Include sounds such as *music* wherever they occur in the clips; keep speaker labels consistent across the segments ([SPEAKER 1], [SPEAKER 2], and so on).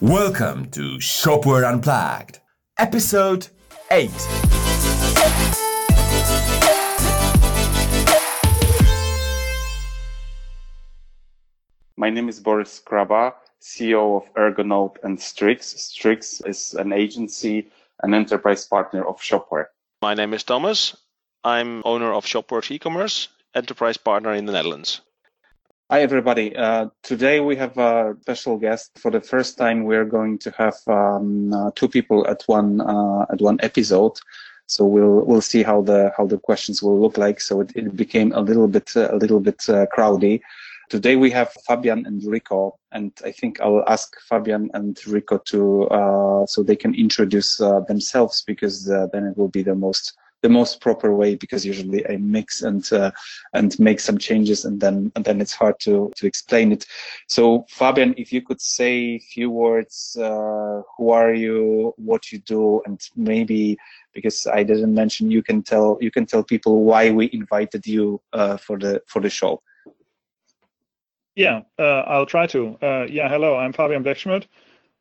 [SPEAKER 1] Welcome to Shopware Unplugged, episode 8.
[SPEAKER 2] My name is Boris Kraba, CEO of Ergonode and Strix. Strix is an agency, an enterprise partner of Shopware.
[SPEAKER 3] My name is Thomas. I'm owner of Shopware e-commerce, enterprise partner in the Netherlands.
[SPEAKER 2] Hi, everybody. Uh, today we have a special guest. For the first time, we're going to have um, uh, two people at one uh, at one episode. So we'll we'll see how the how the questions will look like. So it, it became a little bit a little bit uh, crowdy. Today we have Fabian and Rico, and I think I'll ask Fabian and Rico to uh, so they can introduce uh, themselves because then it will be the most the most proper way because usually I mix and uh, and make some changes and then and then it's hard to to explain it. So Fabian, if you could say a few words, uh, who are you, what you do, and maybe because I didn't mention, you can tell you can tell people why we invited you uh, for the for the show.
[SPEAKER 4] Yeah, uh, I'll try to. Uh, yeah, hello, I'm Fabian Blechschmidt.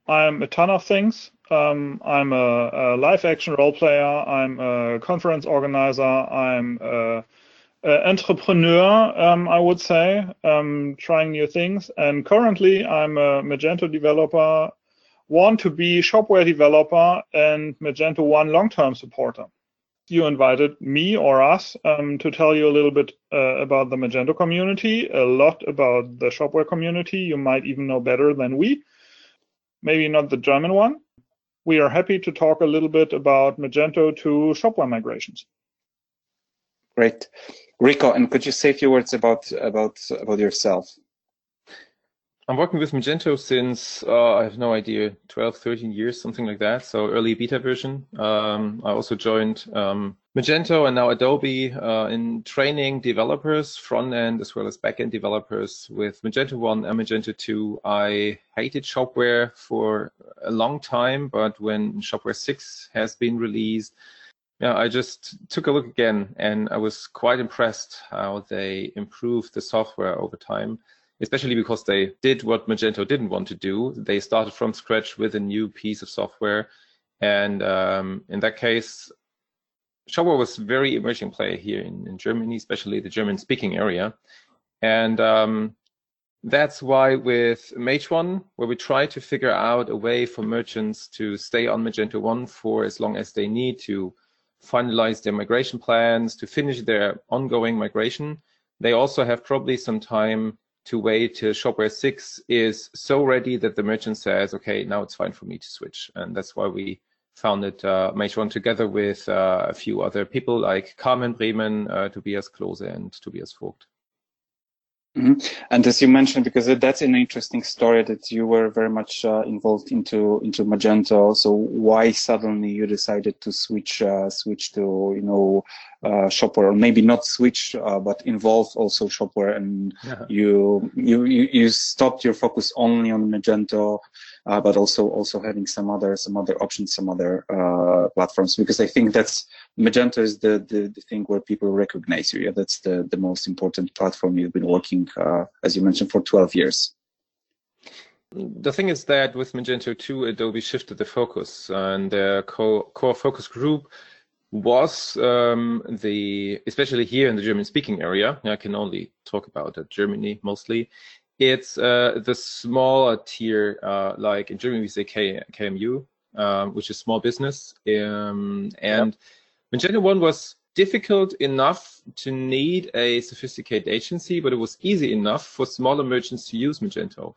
[SPEAKER 4] I'm a ton of things. Um, I'm a, a, live action role player. I'm a conference organizer. I'm an entrepreneur, um, I would say, um, trying new things. And currently, I'm a Magento developer, want to be shopware developer, and Magento 1 long term supporter. You invited me or us um, to tell you a little bit uh, about the Magento community, a lot about the shopware community. You might even know better than we maybe not the German one. We are happy to talk a little bit about Magento to Shopware migrations.
[SPEAKER 2] Great. Rico, and could you say a few words about about about yourself?
[SPEAKER 5] I'm working with Magento since uh, I have no idea, 12, 13 years, something like that. So early beta version. Um, I also joined um, Magento and now Adobe uh, in training developers, front end as well as back end developers with Magento 1 and Magento 2. I hated Shopware for a long time, but when Shopware 6 has been released, yeah, I just took a look again and I was quite impressed how they improved the software over time especially because they did what Magento didn't want to do. They started from scratch with a new piece of software. And um, in that case, Shopware was a very emerging player here in, in Germany, especially the German speaking area. And um, that's why with Mage1, where we try to figure out a way for merchants to stay on Magento 1 for as long as they need to finalize their migration plans, to finish their ongoing migration, they also have probably some time to wait till Shopware 6 is so ready that the merchant says, okay, now it's fine for me to switch. And that's why we founded uh, Mage1 together with uh, a few other people like Carmen Bremen, uh, Tobias Klose, and Tobias Vogt.
[SPEAKER 2] Mm-hmm. And as you mentioned, because that's an interesting story that you were very much uh, involved into into Magento. So why suddenly you decided to switch uh, switch to you know uh, Shopware, or maybe not switch, uh, but involve also Shopware, and yeah. you, you you you stopped your focus only on Magento, uh, but also also having some other some other options, some other uh, platforms, because I think that's Magento is the, the, the thing where people recognize you. Yeah, that's the the most important platform you've been working, uh, as you mentioned, for 12 years.
[SPEAKER 5] The thing is that with Magento 2, Adobe shifted the focus, and the core, core focus group was um, the, especially here in the German speaking area, I can only talk about Germany mostly, it's uh, the smaller tier, uh, like in Germany we say K, KMU, um, which is small business. Um, and yep. Magento 1 was difficult enough to need a sophisticated agency, but it was easy enough for smaller merchants to use Magento.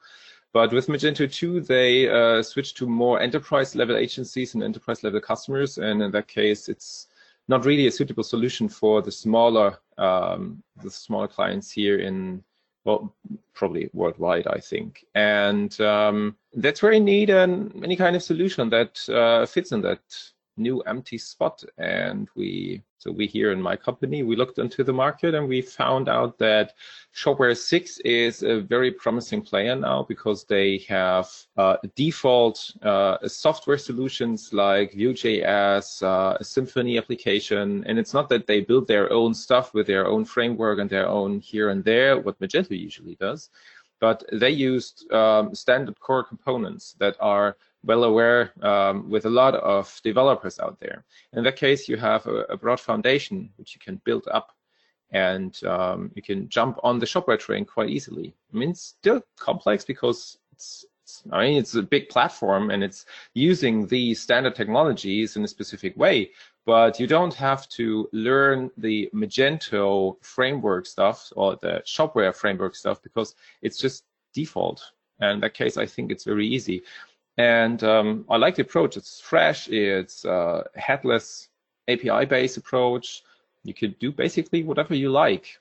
[SPEAKER 5] But with Magento 2, they uh, switched to more enterprise level agencies and enterprise level customers. And in that case, it's not really a suitable solution for the smaller, um, the smaller clients here in, well, probably worldwide, I think. And um, that's where you need an, any kind of solution that uh, fits in that new empty spot. And we, so we here in my company, we looked into the market and we found out that Shopware 6 is a very promising player now because they have uh, default uh, software solutions like Vue.js, uh, application. And it's not that they build their own stuff with their own framework and their own here and there, what Magento usually does but they used um, standard core components that are well aware um, with a lot of developers out there. In that case, you have a, a broad foundation which you can build up and um, you can jump on the shopware train quite easily. I mean, it's still complex because it's, I mean, it's a big platform and it's using these standard technologies in a specific way, but you don't have to learn the Magento framework stuff or the shopware framework stuff because it's just default. And in that case, I think it's very easy. And um, I like the approach. It's fresh. It's a headless API-based approach. You can do basically whatever you like.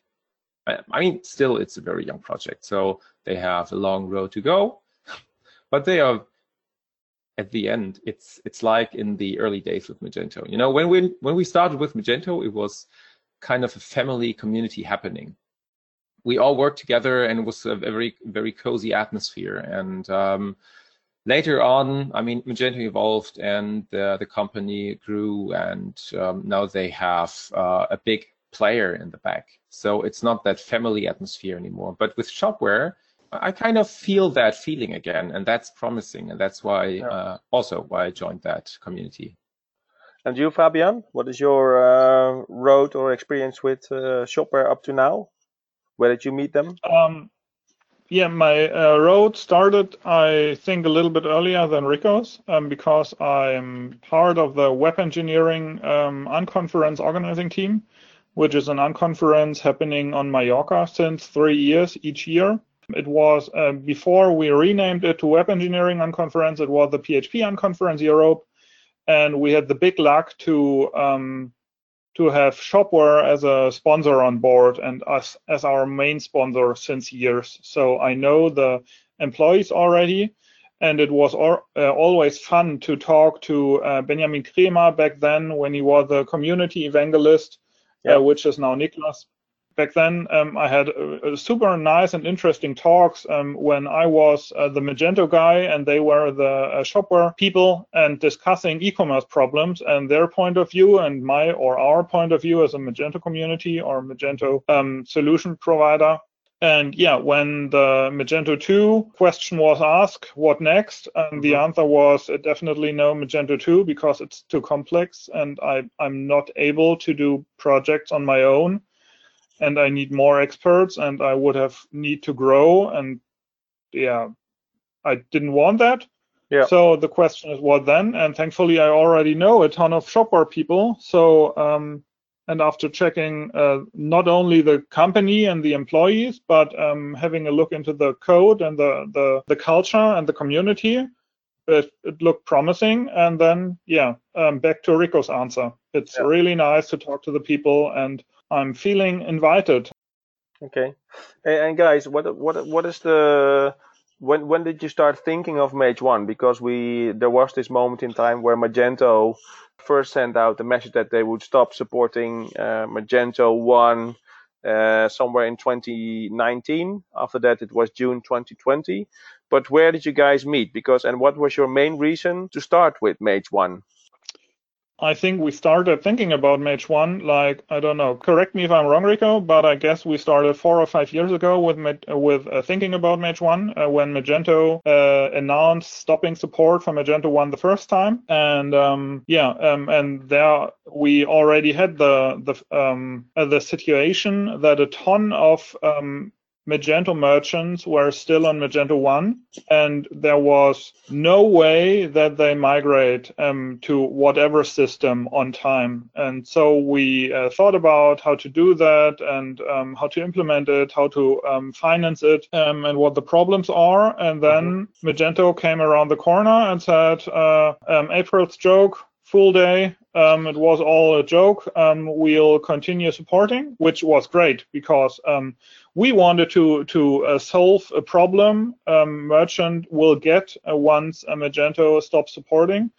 [SPEAKER 5] I mean, still, it's a very young project, so they have a long road to go, *laughs* but they are at the end. It's it's like in the early days with Magento. You know, when we when we started with Magento, it was kind of a family community happening. We all worked together, and it was a very very cozy atmosphere. And um, later on, I mean, Magento evolved and the, the company grew, and um, now they have uh, a big player in the back. So it's not that family atmosphere anymore. But with Shopware, I kind of feel that feeling again, and that's promising, and that's why yeah. uh, also why I joined that community.
[SPEAKER 6] And you, Fabian, what is your uh, road or experience with uh, Shopware up to now? Where did you meet them?
[SPEAKER 4] Um, yeah, my uh, road started, I think, a little bit earlier than Rico's um, because I'm part of the web engineering um, unconference organizing team, which is an unconference happening on Mallorca since three years each year. It was uh, before we renamed it to Web Engineering Unconference, it was the PHP Unconference Europe. And we had the big luck to um, to have Shopware as a sponsor on board and us as our main sponsor since years. So I know the employees already, and it was uh, always fun to talk to uh, Benjamin Cremer back then when he was the community evangelist, yeah. uh, which is now Niklas back then um, I had a, a super nice and interesting talks um, when I was uh, the Magento guy and they were the uh, shopware people and discussing e-commerce problems and their point of view and my or our point of view as a Magento community or Magento um, solution provider. And yeah, when the Magento 2 question was asked, what next? And the mm-hmm. answer was uh, definitely no Magento 2 because it's too complex and I, I'm not able to do projects on my own and I need more experts and I would have need to grow and yeah, I didn't want that. Yeah. So the question is what then? And thankfully I already know a ton of shopware people. So um, and after checking uh, not only the company and the employees, but um, having a look into the code and the the, the culture and the community, it, it looked promising. And then yeah, um, back to Rico's answer. It's yeah. really nice to talk to the people and I'm feeling invited.
[SPEAKER 6] Okay, and guys, what what what is the when when did you start thinking of Mage One? Because we there was this moment in time where Magento first sent out the message that they would stop supporting uh, Magento One uh, somewhere in 2019. After that, it was June 2020. But where did you guys meet? Because and what was your main reason to start with Mage One?
[SPEAKER 4] I think we started thinking about Mage 1, like, I don't know, correct me if I'm wrong, Rico, but I guess we started four or five years ago with with uh, thinking about Mage 1 uh, when Magento uh, announced stopping support for Magento 1 the first time. And um, yeah, um, and there we already had the the um, uh, the situation that a ton of um, Magento merchants were still on Magento 1, and there was no way that they migrate um, to whatever system on time. And so we uh, thought about how to do that and um, how to implement it, how to um, finance it, um, and what the problems are. And then mm-hmm. Magento came around the corner and said, uh, um, April's joke, full day. Um, it was all a joke. Um, we'll continue supporting, which was great because um, we wanted to to uh, solve a problem um, merchant will get uh, once Magento stops supporting.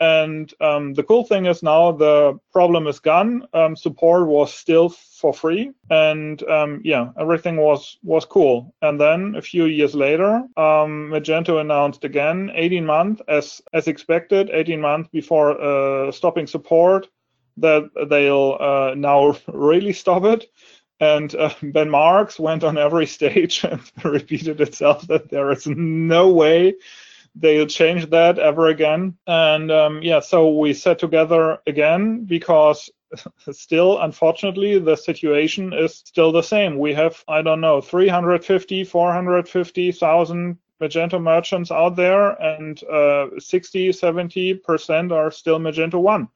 [SPEAKER 4] And um, the cool thing is now the problem is gone. Um, support was still for free, and um, yeah, everything was was cool. And then a few years later, um, Magento announced again 18 months as as expected, 18 months before uh, stopping support that they'll uh, now *laughs* really stop it. And uh, Ben Marks went on every *laughs* stage and repeated itself that there is no way they'll change that ever again. And um, yeah, so we sat together again because *laughs* still, unfortunately, the situation is still the same. We have, I don't know, 350, 450,000 Magento merchants out there, and uh, 60, 70% are still Magento 1.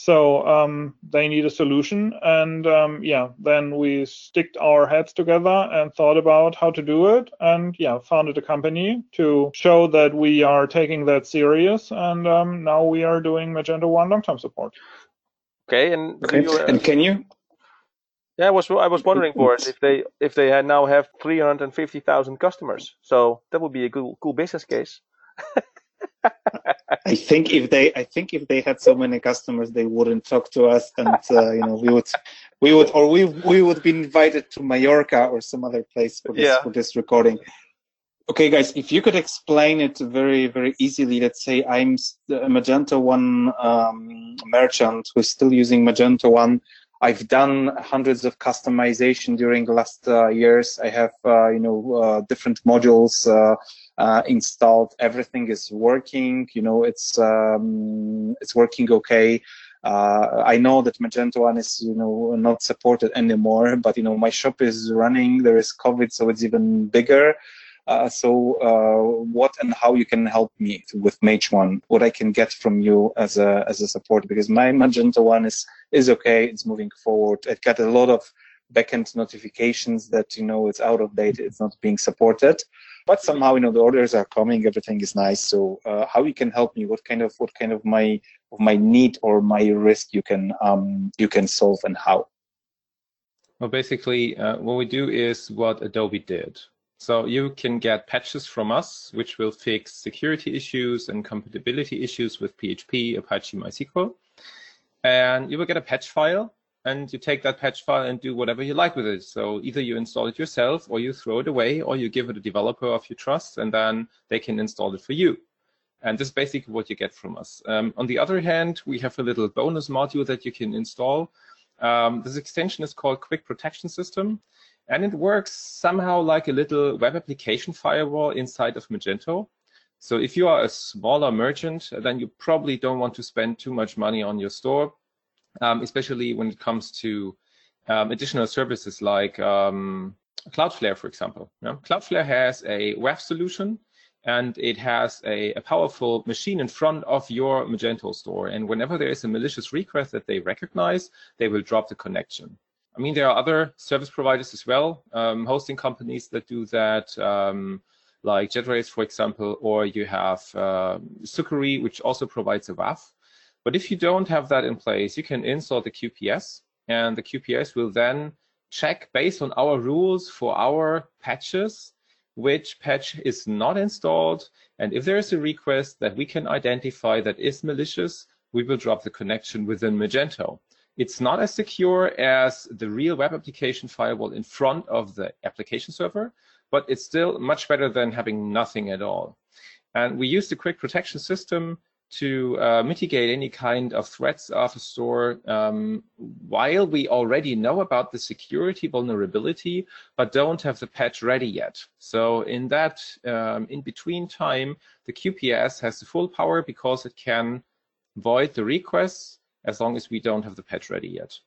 [SPEAKER 4] So um, they need a solution, and um, yeah, then we sticked our heads together and thought about how to do it, and yeah, founded a company to show that we are taking that serious, and um, now we are doing Magento One long-term support.
[SPEAKER 6] Okay, and
[SPEAKER 2] Okay.
[SPEAKER 6] you, uh,
[SPEAKER 2] And can you?
[SPEAKER 6] yeah, I was I was wondering for it if they if they had now have 350,000 customers, so that would be a cool cool business case. *laughs*
[SPEAKER 2] I think if they, I think if they had so many customers, they wouldn't talk to us, and uh, you know, we would, we would, or we we would be invited to Mallorca or some other place for this
[SPEAKER 6] Yeah.
[SPEAKER 2] for this recording. Okay, guys, if you could explain it very very easily. Let's say I'm a Magento One um, merchant who's still using Magento One. I've done hundreds of customization during the last uh, years. I have, uh, you know, uh, different modules uh, installed. Everything is working. You know, it's um, it's working okay. Uh, I know that Magento One is, you know, not supported anymore, but you know, my shop is running. There is COVID, so it's even bigger. Uh, so, uh, what and how you can help me with Mage One? What I can get from you as a as a support? Because my Magento One is is okay. It's moving forward. It got a lot of backend notifications that you know it's out of date. It's not being supported, but somehow you know the orders are coming. Everything is nice. So, uh, how you can help me? What kind of what kind of my of my need or my risk you can um you can solve and how?
[SPEAKER 5] Well, basically, uh, what we do is what Adobe did. So you can get patches from us, which will fix security issues and compatibility issues with PHP, Apache MySQL. And you will get a patch file, and you take that patch file and do whatever you like with it. So either you install it yourself, or you throw it away, or you give it a developer of your trust, and then they can install it for you. And this is basically what you get from us. Um, on the other hand, we have a little bonus module that you can install. Um, this extension is called Quick Protection System, and it works somehow like a little web application firewall inside of Magento. So if you are a smaller merchant, then you probably don't want to spend too much money on your store, um, especially when it comes to um, additional services like um, Cloudflare, for example. Cloudflare has a web solution and it has a, a, powerful machine in front of your Magento store. And whenever there is a malicious request that they recognize, they will drop the connection. I mean, there are other service providers as well, um, hosting companies that do that, um, like JetRails, for example, or you have uh, Sucuri, which also provides a WAF. But if you don't have that in place, you can install the QPS, and the QPS will then check based on our rules for our patches which patch is not installed. And if there is a request that we can identify that is malicious, we will drop the connection within Magento. It's not as secure as the real web application firewall in front of the application server, but it's still much better than having nothing at all. And we use the quick protection system to uh, mitigate any kind of threats of a store um, while we already know about the security vulnerability, but don't have the patch ready yet. So in that um, in between time, the QPS has the full power because it can void the requests as long as we don't have the patch ready yet.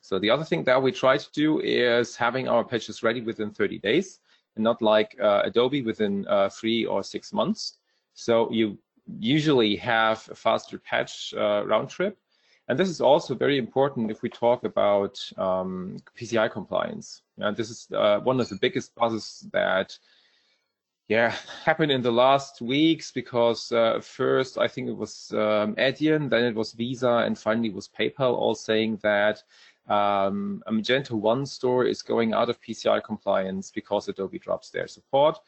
[SPEAKER 5] So the other thing that we try to do is having our patches ready within 30 days and not like uh, Adobe within uh, three or six months. So you usually have a faster patch uh, round trip. And this is also very important if we talk about um, PCI compliance. And this is uh, one of the biggest buzzes that yeah, *laughs* happened in the last weeks because uh, first I think it was um, Adyen, then it was Visa, and finally was PayPal all saying that um, a Magento 1 store is going out of PCI compliance because Adobe drops their support.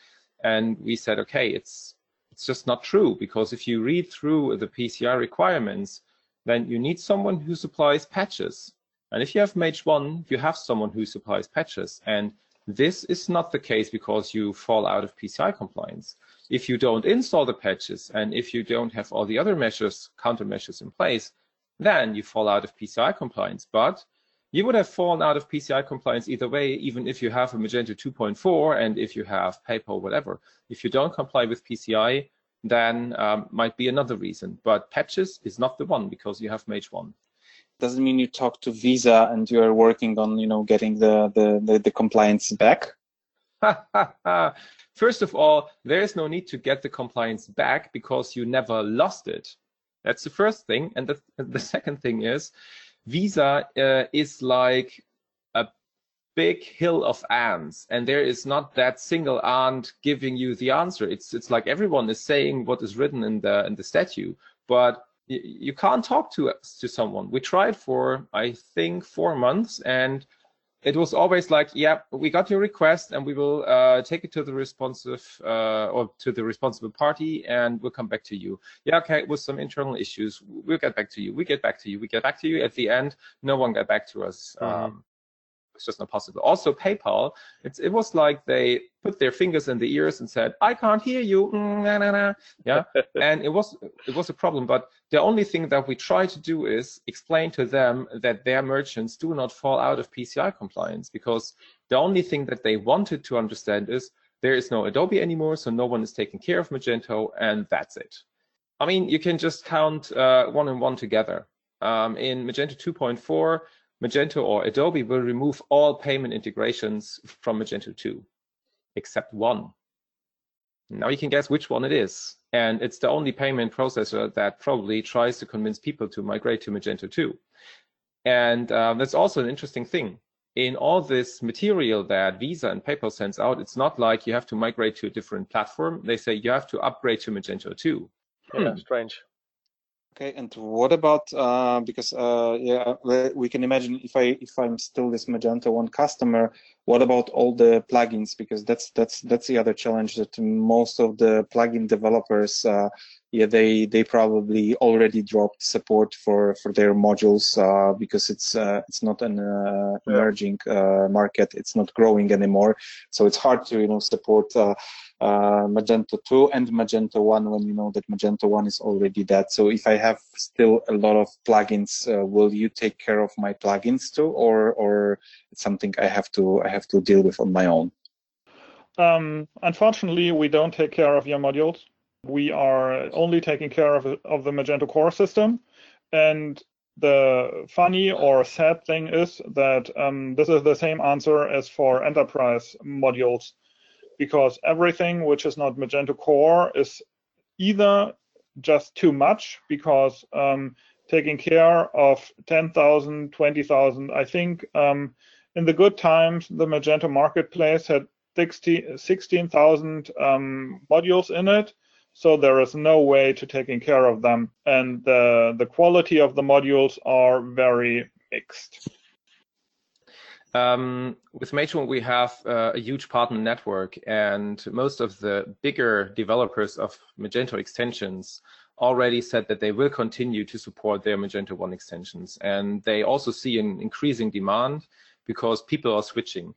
[SPEAKER 5] And we said, okay, it's it's just not true because if you read through the PCI requirements, then you need someone who supplies patches. And if you have Mage 1, you have someone who supplies patches. And this is not the case because you fall out of PCI compliance. If you don't install the patches and if you don't have all the other measures, countermeasures in place, then you fall out of PCI compliance. But you would have fallen out of PCI compliance either way, even if you have a Magento 2.4 and if you have PayPal, whatever. If you don't comply with PCI, then um, might be another reason. But patches is not the one because you have Mage 1.
[SPEAKER 2] Doesn't mean you talk to Visa and you're working on, you know, getting the, the, the, the compliance back? *laughs*
[SPEAKER 5] First of all, there is no need to get the compliance back because you never lost it. That's the first thing. And the, the second thing is Visa uh, is like a big hill of ants, and there is not that single ant giving you the answer. It's it's like everyone is saying what is written in the in the statute, but you can't talk to to someone. We tried for I think four months, and it was always like, yeah, we got your request and we will uh, take it to the responsive uh, or to the responsible party and we'll come back to you. Yeah, okay, with some internal issues, we'll get back to you. We get back to you. We get back to you. At the end, no one got back to us. Mm-hmm. Um, it's just not possible. Also, PayPal, it's, it was like they put their fingers in the ears and said, "I can't hear you." Mm, nah, nah, nah. Yeah, *laughs* and it was it was a problem. But the only thing that we try to do is explain to them that their merchants do not fall out of PCI compliance because the only thing that they wanted to understand is there is no Adobe anymore, so no one is taking care of Magento, and that's it. I mean, you can just count uh, one and one together. Um, in Magento 2.4, Magento or Adobe will remove all payment integrations from Magento 2, except one. Now you can guess which one it is. And it's the only payment processor that probably tries to convince people to migrate to Magento 2. And um, that's also an interesting thing. In all this material that Visa and PayPal sends out, it's not like you have to migrate to a different platform. They say you have to upgrade to Magento 2.
[SPEAKER 6] Yeah, hmm. strange.
[SPEAKER 2] Okay, and what about uh, because uh, yeah, we can imagine if I if I'm still this Magento one customer, what about all the plugins? Because that's that's that's the other challenge that most of the plugin developers, uh, yeah, they they probably already dropped support for for their modules uh, because it's uh, it's not an uh, emerging market, it's not growing anymore, so it's hard to you know support uh, Magento 2 and Magento 1 when you know that Magento 1 is already dead. So if I have still a lot of plugins, uh, will you take care of my plugins too, or or it's something I have to I have to deal with on my own?
[SPEAKER 4] Um, unfortunately, we don't take care of your modules. We are only taking care of of the Magento core system, and the funny or sad thing is that um, this is the same answer as for enterprise modules because everything which is not Magento Core is either just too much because um, taking care of 10,000, 20,000, I think um, in the good times, the Magento marketplace had 16,000 um, modules in it. So there is no way to taking care of them. And the, the quality of the modules are very mixed.
[SPEAKER 5] Um, with Magento, we have uh, a huge partner network, and most of the bigger developers of Magento extensions already said that they will continue to support their Magento 1 extensions. And they also see an increasing demand because people are switching.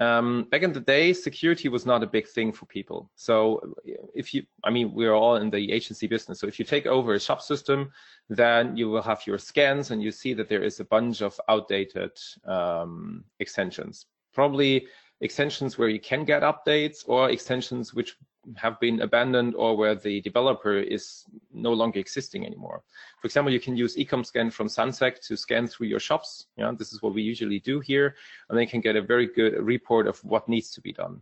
[SPEAKER 5] Um, back in the day, security was not a big thing for people. So if you, I mean, we're all in the agency business. So if you take over a shop system, then you will have your scans and you see that there is a bunch of outdated um, extensions. Probably extensions where you can get updates or extensions which have been abandoned or where the developer is no longer existing anymore. For example, you can use ecom-scan from Sansec to scan through your shops. Yeah, this is what we usually do here, and they can get a very good report of what needs to be done.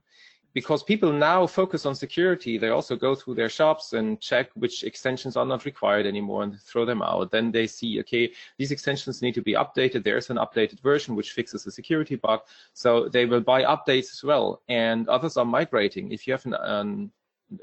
[SPEAKER 5] Because people now focus on security, they also go through their shops and check which extensions are not required anymore and throw them out. Then they see, okay, these extensions need to be updated. There's an updated version which fixes a security bug. So they will buy updates as well. And others are migrating. If you have an, an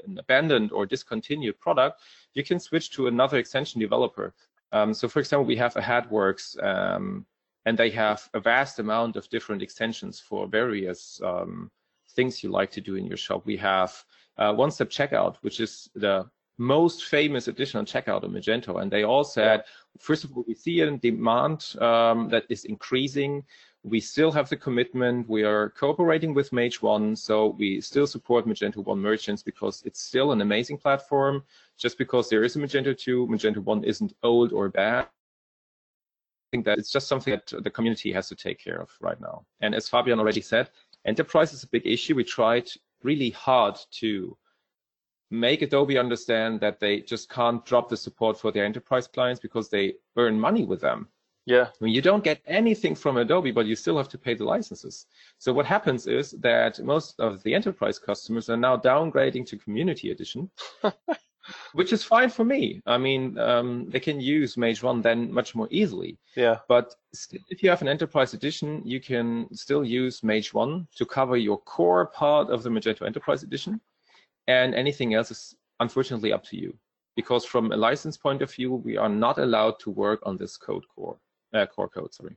[SPEAKER 5] an abandoned or discontinued product, you can switch to another extension developer. Um, so for example, we have AheadWorks, um, and they have a vast amount of different extensions for various um, things you like to do in your shop. We have uh, one-step checkout, which is the most famous additional checkout on Magento. And they all said, first of all, we see a demand um, that is increasing we still have the commitment. We are cooperating with Mage One, so we still support Magento 1 merchants because it's still an amazing platform. Just because there is a Magento 2, Magento 1 isn't old or bad. I think that it's just something that the community has to take care of right now. And as Fabian already said, enterprise is a big issue. We tried really hard to make Adobe understand that they just can't drop the support for their enterprise clients because they earn money with them.
[SPEAKER 6] Yeah.
[SPEAKER 5] I mean, you don't get anything from Adobe, but you still have to pay the licenses. So what happens is that most of the enterprise customers are now downgrading to Community Edition, *laughs* which is fine for me. I mean, um, they can use Mage One then much more easily.
[SPEAKER 6] Yeah.
[SPEAKER 5] But if you have an Enterprise Edition, you can still use Mage One to cover your core part of the Magento Enterprise Edition, and anything else is unfortunately up to you. Because from a license point of view, we are not allowed to work on this code core uh, core code. Sorry.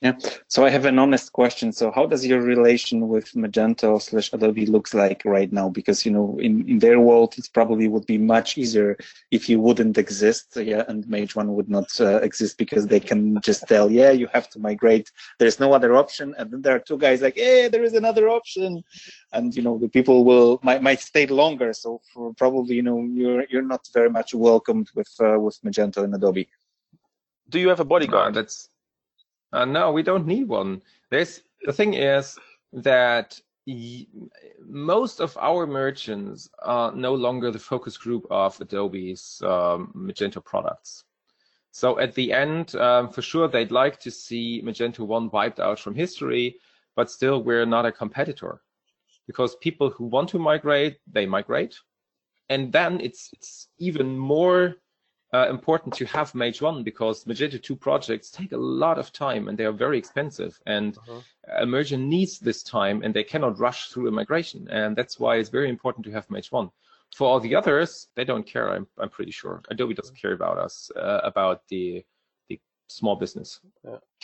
[SPEAKER 2] Yeah. So I have an honest question. So how does your relation with Magento slash Adobe looks like right now? Because you know, in, in their world, it probably would be much easier if you wouldn't exist. Yeah, and Mage One would not uh, exist because they can just tell, yeah, you have to migrate. There's no other option. And then there are two guys like, hey, there is another option, and you know, the people will might, might stay longer. So for probably, you know, you're you're not very much welcomed with uh, with Magento and Adobe.
[SPEAKER 6] Do you have a bodyguard?
[SPEAKER 5] Uh, that's uh, no, we don't need one. There's the thing is that most of our merchants are no longer the focus group of Adobe's um, Magento products. So at the end, um, for sure, they'd like to see Magento 1 wiped out from history, but still, we're not a competitor because people who want to migrate, they migrate. And then it's, it's even more uh, important to have Mage 1 because Magento 2 projects take a lot of time and they are very expensive. And
[SPEAKER 6] Uh-huh.
[SPEAKER 5] a merchant needs this time and they cannot rush through a migration. And that's why it's very important to have Mage 1. For all the others, they don't care, I'm, I'm pretty sure. Adobe doesn't care about us, uh, about the, the small business.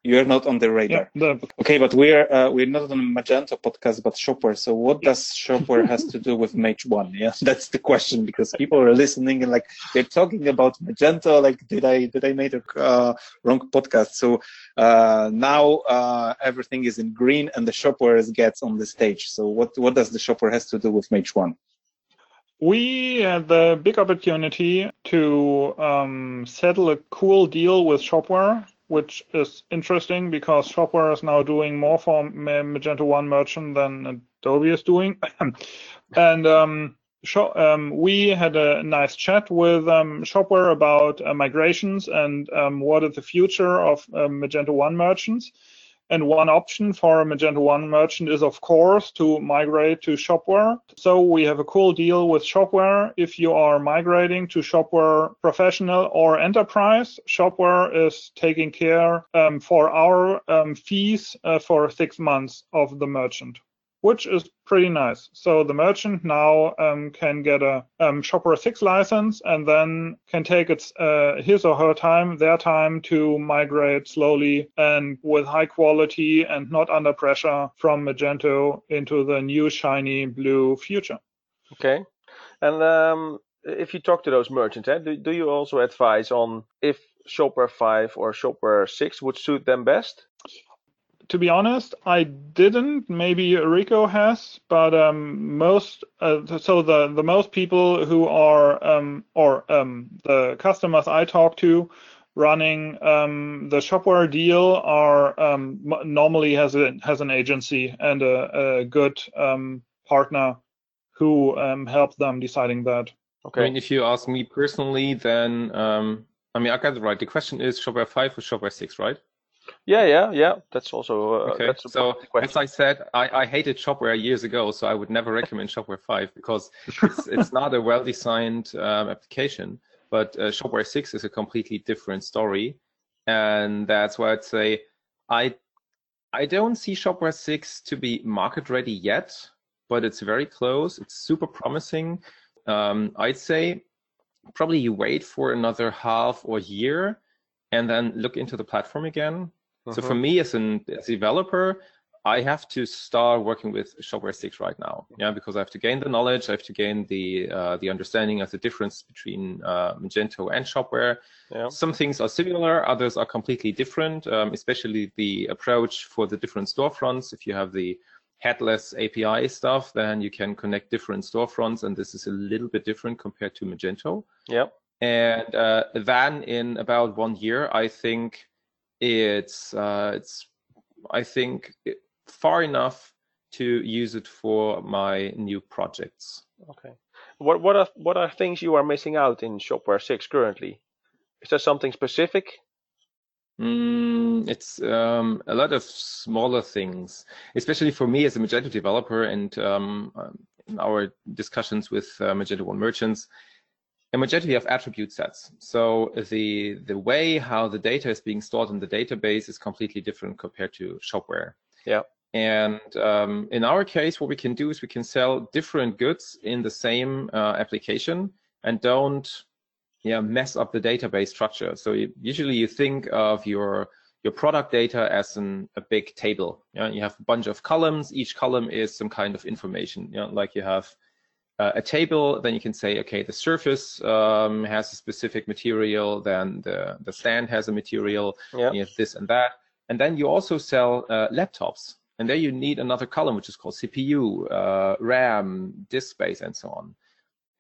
[SPEAKER 2] You're not on the
[SPEAKER 4] Yeah,
[SPEAKER 2] radar.
[SPEAKER 4] the,
[SPEAKER 2] Okay, but we're uh, we're not on a Magento podcast, but Shopware. So what does Shopware has to do with Mage One? Yeah, *laughs* that's the question because people are listening and like they're talking about Magento. Like, did I did I make a uh, wrong podcast? So uh, now uh, everything is in green and the Shopware gets on the stage. So what what does the Shopware has to do with Mage One?
[SPEAKER 4] we had the big opportunity to um, settle a cool deal with Shopware, which is interesting because Shopware is now doing more for Magento 1 merchant than Adobe is doing. *coughs* and um, um, we had a nice chat with um, Shopware about uh, migrations and um, what is the future of um, Magento 1 merchants. And one option for a Magento 1 merchant is, of course, to migrate to Shopware. So we have a cool deal with Shopware. If you are migrating to Shopware Professional or Enterprise, Shopware is taking care um, for our um, fees uh, for six months of the merchant, which is pretty nice. So the merchant now um, can get a um, Shopware 6 license and then can take its uh, his or her time, their time to migrate slowly and with high quality and not under pressure from Magento into the new shiny blue future.
[SPEAKER 6] Okay. And um, if you talk to those merchants, eh, do, do you also advise on if Shopware 5 or Shopware 6 would suit them best?
[SPEAKER 4] To be honest, I didn't. Maybe Rico has, but um, most uh, so the the most people who are um, or um, the customers I talk to running um, the Shopware deal are um, normally has a has an agency and a, a good um, partner who um, help them deciding that.
[SPEAKER 6] Okay.
[SPEAKER 5] I mean, if you ask me personally, then I mean, I got it right. The question is Shopware 5 or Shopware 6, right?
[SPEAKER 6] Yeah, yeah, yeah. That's also uh,
[SPEAKER 5] Okay.
[SPEAKER 6] that's a
[SPEAKER 5] So
[SPEAKER 6] question.
[SPEAKER 5] as I said, I, I hated Shopware years ago, so I would never recommend Shopware 5 because it's, *laughs* it's not a well-designed um, application. But uh, Shopware 6 is a completely different story, and that's why I'd say I I don't see Shopware 6 to be market ready yet, but it's very close. It's super promising. Um, I'd say probably you wait for another half or year and then look into the platform again. So
[SPEAKER 6] Mhm.
[SPEAKER 5] for me as, a developer, I have to start working with Shopware 6 right now. Yeah, because I have to gain the knowledge, I have to gain the uh, the understanding of the difference between uh, Magento and Shopware.
[SPEAKER 6] Yeah.
[SPEAKER 5] Some things are similar, others are completely different, um, especially the approach for the different storefronts. If you have the headless API stuff, then you can connect different storefronts, and this is a little bit different compared to Magento.
[SPEAKER 6] Yeah.
[SPEAKER 5] And uh, then in about one year, I think it's uh, it's I think far enough to use it for my new projects.
[SPEAKER 6] Okay. What what are what are things you are missing out in Shopware 6 currently? Is there something specific?
[SPEAKER 5] Mm, it's um, a lot of smaller things, especially for me as a Magento developer and um, in our discussions with uh, Magento 1 merchants. We have attribute sets. So the the way how the data is being stored in the database is completely different compared to Shopware.
[SPEAKER 6] Yeah.
[SPEAKER 5] And um, in our case, what we can do is we can sell different goods in the same uh, application and don't yeah, mess up the database structure. So you, usually you think of your your product data as an, a big table. You, know, you have a bunch of columns. Each column is some kind of information. You know, like you have uh, a table, then you can say, okay, the surface um, has a specific material, then the, the stand has a material,
[SPEAKER 6] yeah.
[SPEAKER 5] you have this and that. And then you also sell uh, laptops. And there you need another column, which is called CPU, uh, RAM, disk space, and so on.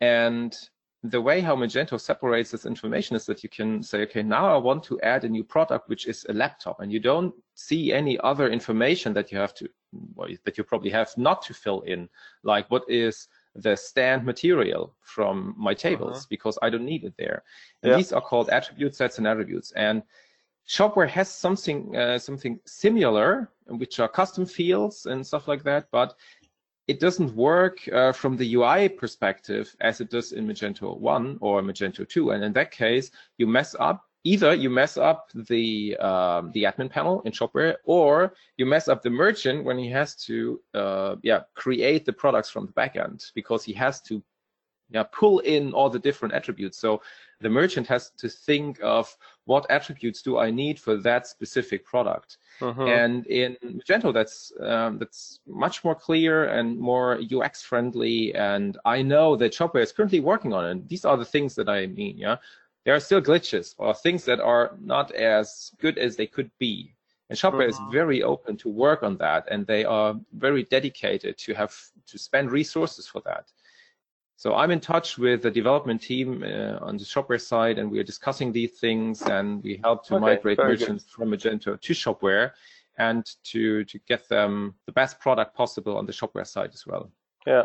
[SPEAKER 5] And the way how Magento separates this information is that you can say, okay, now I want to add a new product, which is a laptop, and you don't see any other information that you have to, well, that you probably have not to fill in, like what is the stand material from my tables, uh-huh. because I don't need it there. And yeah. these are called attribute sets and attributes. And Shopware has something uh, something similar, which are custom fields and stuff like that, but it doesn't work uh, from the UI perspective as it does in Magento 1 or Magento 2. And in that case, you mess up either you mess up the um, the admin panel in Shopware, or you mess up the merchant when he has to uh, yeah create the products from the backend because he has to yeah pull in all the different attributes. So the merchant has to think of what attributes do I need for that specific product. Uh-huh. And in Magento, that's um, that's much more clear and more UX friendly. And I know that Shopware is currently working on it. These are the things that I mean. Yeah, there are still glitches or things that are not as good as they could be. And Shopware is very open to work on that, and they are very dedicated to have to spend resources for that. So I'm in touch with the development team uh, on the Shopware side, and we are discussing these things, and we help to okay, migrate merchants good. from Magento to Shopware, and to to get them the best product possible on the Shopware side as well.
[SPEAKER 6] Yeah,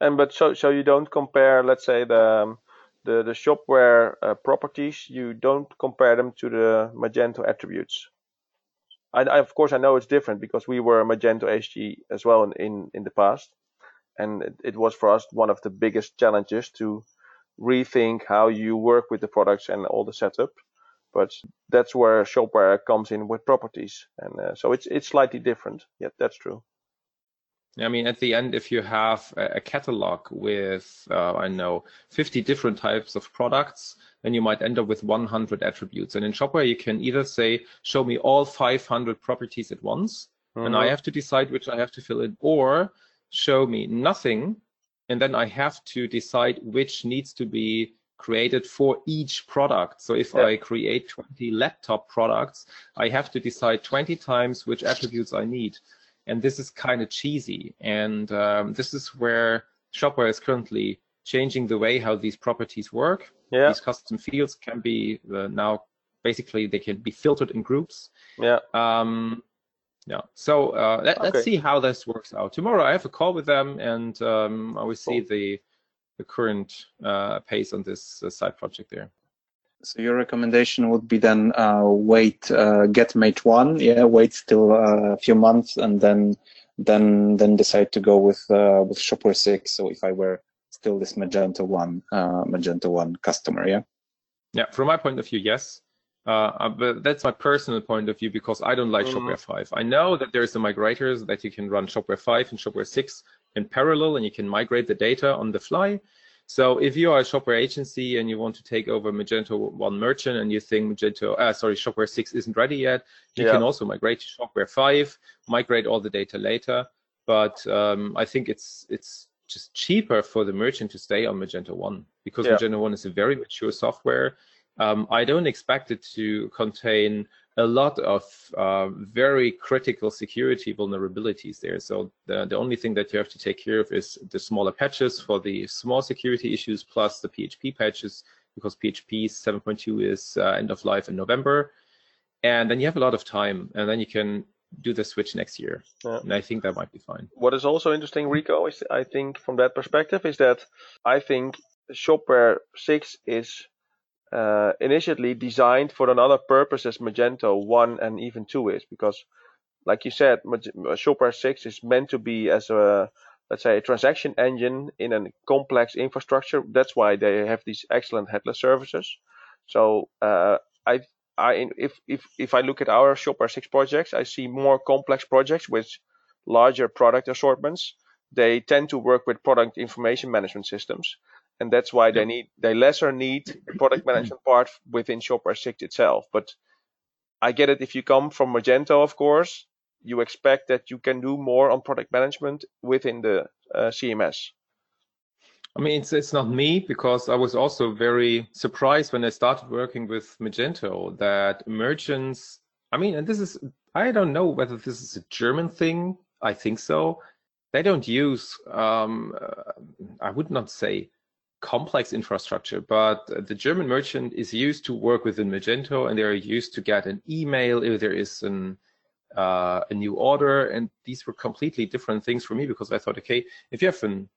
[SPEAKER 6] and but so so you don't compare, let's say the the the Shopware uh, properties, you don't compare them to the Magento attributes. I, I, of course I know it's different because we were Magento HG as well in in, in the past and it, it was for us one of the biggest challenges to rethink how you work with the products and all the setup. But that's where Shopware comes in with properties, and uh, so it's it's slightly different. Yeah, that's true.
[SPEAKER 5] I mean, at the end, if you have a catalog with, uh, I know, 50 different types of products, then you might end up with 100 attributes. And in Shopware, you can either say, show me all 500 properties at once, mm-hmm. and I mm-hmm. have to decide which I have to fill in, or show me nothing, and then I have to decide which needs to be created for each product. So if yeah. I create 20 laptop products, I have to decide 20 times which attributes I need. And this is kind of cheesy. And um, this is where Shopware is currently changing the way how these properties work.
[SPEAKER 6] Yeah.
[SPEAKER 5] These custom fields can be uh, now basically they can be filtered in groups.
[SPEAKER 6] Yeah.
[SPEAKER 5] Um, yeah. So uh, let, us see how this works out. Tomorrow I have a call with them, and um, I will see cool. the the current uh, pace on this uh, side project there.
[SPEAKER 2] So your recommendation would be then uh, wait, uh, get Mage one, yeah, wait still uh, a few months, and then then then decide to go with with Shopware six. So if I were still this Magento one Magento one customer, yeah.
[SPEAKER 5] Yeah, from my point of view, yes. Uh, uh, but that's my personal point of view because I don't like mm-hmm. Shopware 5. I know that there's a migrators that you can run Shopware 5 and Shopware 6 in parallel and you can migrate the data on the fly. So if you are a Shopware agency and you want to take over Magento 1 merchant and you think Magento, uh, sorry, Shopware 6 isn't ready yet, you yeah. can also migrate to Shopware 5, migrate all the data later. But um, I think it's it's just cheaper for the merchant to stay on Magento 1 because yeah. Magento 1 is a very mature software um, I don't expect it to contain a lot of uh, very critical security vulnerabilities there. So the, the only thing that you have to take care of is the smaller patches for the small security issues plus the PHP patches because PHP 7.2 is uh, end of life in November. And then you have a lot of time, and then you can do the switch next year.
[SPEAKER 6] Yeah.
[SPEAKER 5] And I think that might be fine.
[SPEAKER 6] What is also interesting, Rico, is I think from that perspective is that I think Shopware 6 is uh, initially designed for another purpose as Magento 1 and even 2 is because, like you said, Shopware 6 is meant to be as a let's say a transaction engine in a complex infrastructure. That's why they have these excellent headless services. So uh, I I if if if I look at our Shopware 6 projects, I see more complex projects with larger product assortments. They tend to work with product information management systems, and that's why they need they lesser need the product management *clears throat* part within Shopware 6 itself. But I get it if you come from Magento, of course, you expect that you can do more on product management within the uh, CMS.
[SPEAKER 5] I mean, it's, it's not me because I was also very surprised when I started working with Magento that merchants, I mean, and this is, I don't know whether this is a German thing. I think so. They don't use, um, uh, I would not say complex infrastructure, but the German merchant is used to work within Magento and they're used to get an email if there is an, uh, a new order. And these were completely different things for me because I thought, okay, if you have an